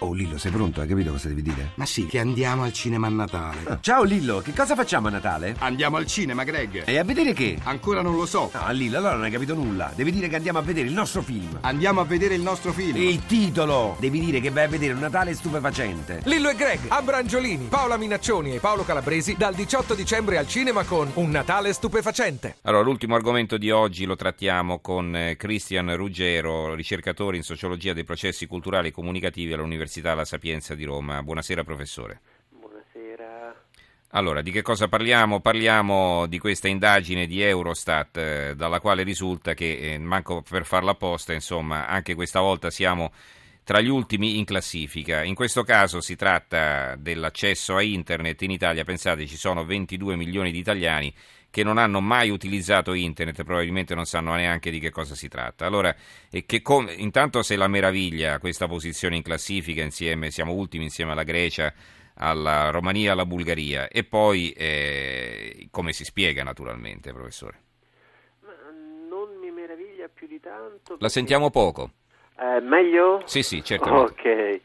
Oh Lillo, sei pronto? Hai capito cosa devi dire? Ma sì, che andiamo al cinema a Natale. Ah, ciao Lillo, che cosa facciamo a Natale? Andiamo al cinema, Greg. E a vedere che? Ancora non lo so. No, Lillo, allora non hai capito nulla. Devi dire che andiamo a vedere il nostro film. Andiamo a vedere il nostro film. Il titolo! Devi dire che vai a vedere un Natale stupefacente. Lillo e Greg, Abrangiolini, Paola Minaccioni e Paolo Calabresi dal 18 dicembre al cinema con Un Natale stupefacente. Allora, l'ultimo argomento di oggi lo trattiamo con eh, Christian Ruggero, ricercatore in sociologia dei processi culturali e comunicativi all'Università La Sapienza di Roma. Buonasera professore. Buonasera. Allora, di che cosa parliamo? Parliamo di questa indagine di Eurostat, eh, dalla quale risulta che, eh, manco per farla apposta, insomma, anche questa volta siamo tra gli ultimi in classifica. In questo caso si tratta dell'accesso a Internet in Italia, pensate ci sono 22 milioni di italiani che non hanno mai utilizzato internet, probabilmente non sanno neanche di che cosa si tratta. Allora, com- intanto se la meraviglia questa posizione in classifica insieme, siamo ultimi insieme alla Grecia, alla Romania, alla Bulgaria e poi eh, come si spiega naturalmente, professore? Ma non mi meraviglia più di tanto. La sentiamo poco. Eh, meglio? Sì, sì, certamente. Ok.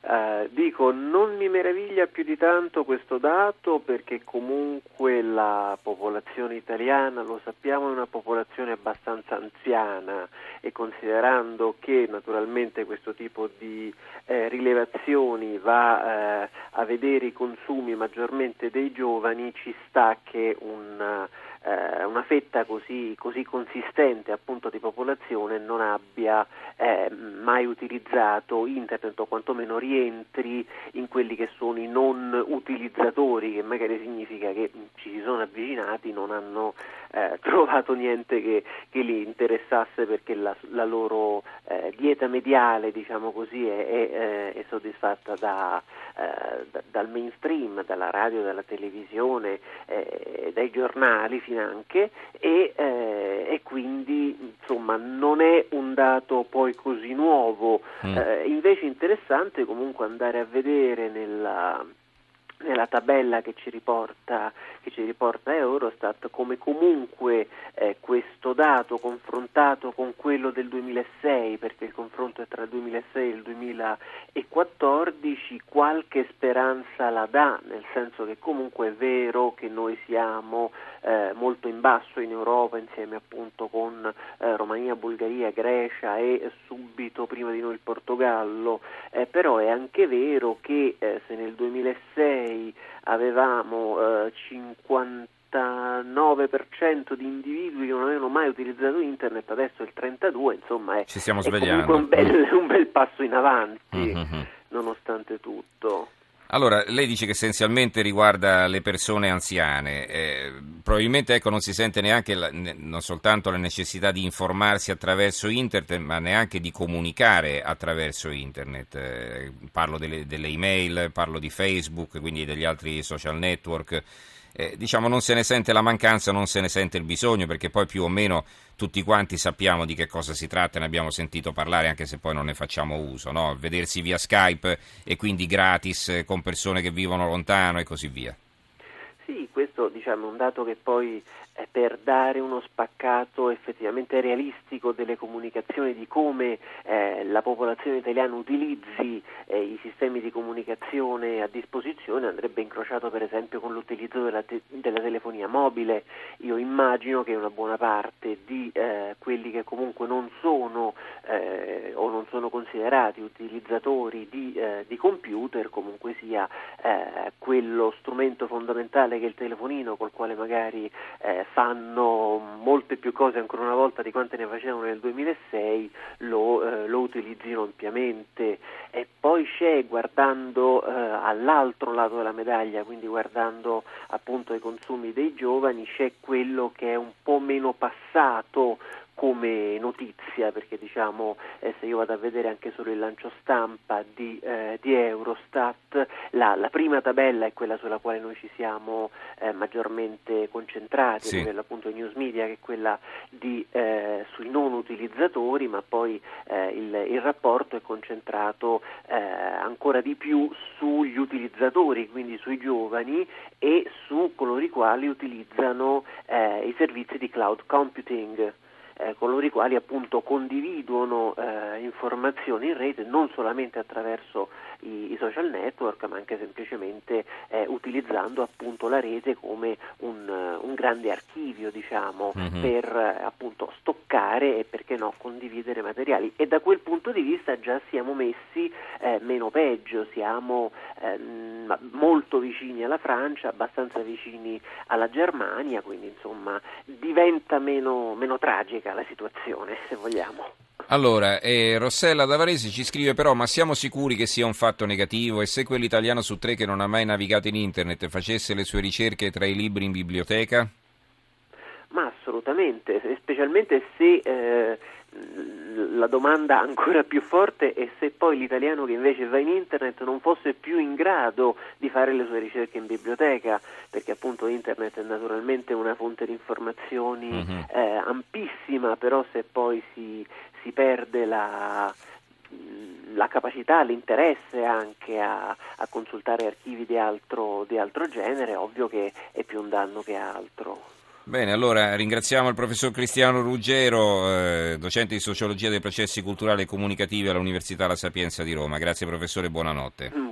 Uh, dico, non mi meraviglia più di tanto questo dato perché comunque la popolazione italiana, lo sappiamo, è una popolazione abbastanza anziana e considerando che naturalmente questo tipo di eh, rilevazioni va eh, a vedere i consumi maggiormente dei giovani, ci sta che un eh, una fetta così, così, consistente appunto di popolazione non abbia eh, mai utilizzato internet o quantomeno rientri in quelli che sono i non utilizzatori, che magari significa che ci si sono avvicinati, non hanno eh, trovato niente che, che, li interessasse perché la, la loro eh, dieta mediale, diciamo così, è, è, eh, è soddisfatta da, eh, da, dal mainstream, dalla radio, dalla televisione, dai giornali finanche e, eh, e, quindi insomma non è un dato poi così nuovo, mm. invece interessante comunque andare a vedere nella nella tabella che ci riporta, che ci riporta Eurostat come comunque eh, questo dato confrontato con quello del 2006, perché il confronto è tra il 2006 e il 2014, qualche speranza la dà, nel senso che comunque è vero che noi siamo eh, molto in basso in Europa insieme appunto con eh, Romania, Bulgaria, Grecia e subito prima di noi il Portogallo, eh, però è anche vero che eh, se nel 2006 2006 avevamo eh, 59% di individui che non avevano mai utilizzato internet, adesso il 32%, insomma è, Ci stiamo è svegliando. un bel, un bel passo in avanti, mm-hmm. nonostante tutto. Allora, lei dice che essenzialmente riguarda le persone anziane, eh, probabilmente ecco, non si sente neanche la, ne, non soltanto la necessità di informarsi attraverso internet, ma neanche di comunicare attraverso internet. Eh, parlo delle, delle email, parlo di Facebook, quindi degli altri social network eh, diciamo non se ne sente la mancanza, non se ne sente il bisogno, perché poi più o meno tutti quanti sappiamo di che cosa si tratta, ne abbiamo sentito parlare anche se poi non ne facciamo uso, no? vedersi via Skype e quindi gratis eh, con persone che vivono lontano e così via. Questo diciamo, è un dato che poi per dare uno spaccato effettivamente realistico delle comunicazioni, di come eh, la popolazione italiana utilizzi eh, i sistemi di comunicazione a disposizione, andrebbe incrociato per esempio con l'utilizzo della, te- della telefonia mobile. Io immagino che una buona parte di eh, quelli che comunque non sono eh, o non sono considerati utilizzatori di, eh, di computer comunque sia eh, quello strumento fondamentale che è il telefonino col quale magari fanno molte più cose ancora una volta di quante ne facevano nel 2006, lo, eh, lo utilizzino ampiamente. E poi c'è guardando eh, all'altro lato della medaglia, quindi guardando appunto ai consumi dei giovani, c'è quello che è un po' meno passato come notizia, perché diciamo eh, se io vado a vedere anche solo il lancio stampa di, eh, di Eurostat, la, la, prima tabella è quella sulla quale noi ci siamo eh, maggiormente concentrati, sì. quella appunto news media, che è quella di, eh, sui non utilizzatori, ma poi eh, il, il, rapporto è concentrato eh, ancora di più sugli utilizzatori, quindi sui giovani e su coloro i quali utilizzano i servizi di cloud computing eh, coloro i quali appunto condividono eh, informazioni in rete non solamente attraverso i, i social network, ma anche semplicemente eh, utilizzando appunto la rete come un, un grande archivio, diciamo, mm-hmm. per eh, appunto stoccare e perché no condividere materiali. E da quel punto di vista già siamo messi eh, meno peggio, siamo ehm, molto vicini alla Francia, abbastanza vicini alla Germania, quindi insomma diventa meno, meno tragica la situazione, se vogliamo. Allora, eh, Rossella Davaresi ci scrive però, ma siamo sicuri che sia un fatto negativo e se quell'italiano su tre che non ha mai navigato in internet facesse le sue ricerche tra i libri in biblioteca? Ma assolutamente, specialmente se eh, la domanda ancora più forte è se poi l'italiano che invece va in internet non fosse più in grado di fare le sue ricerche in biblioteca, perché appunto internet è naturalmente una fonte di informazioni uh-huh. eh, ampissima, però se poi si, si perde la, la capacità, l'interesse anche a, a consultare archivi di altro, di altro genere, ovvio che è più un danno che altro. Bene, allora ringraziamo il professor Cristiano Ruggero, eh, docente di sociologia dei processi culturali e comunicativi all'Università La Sapienza di Roma. Grazie professore, buonanotte.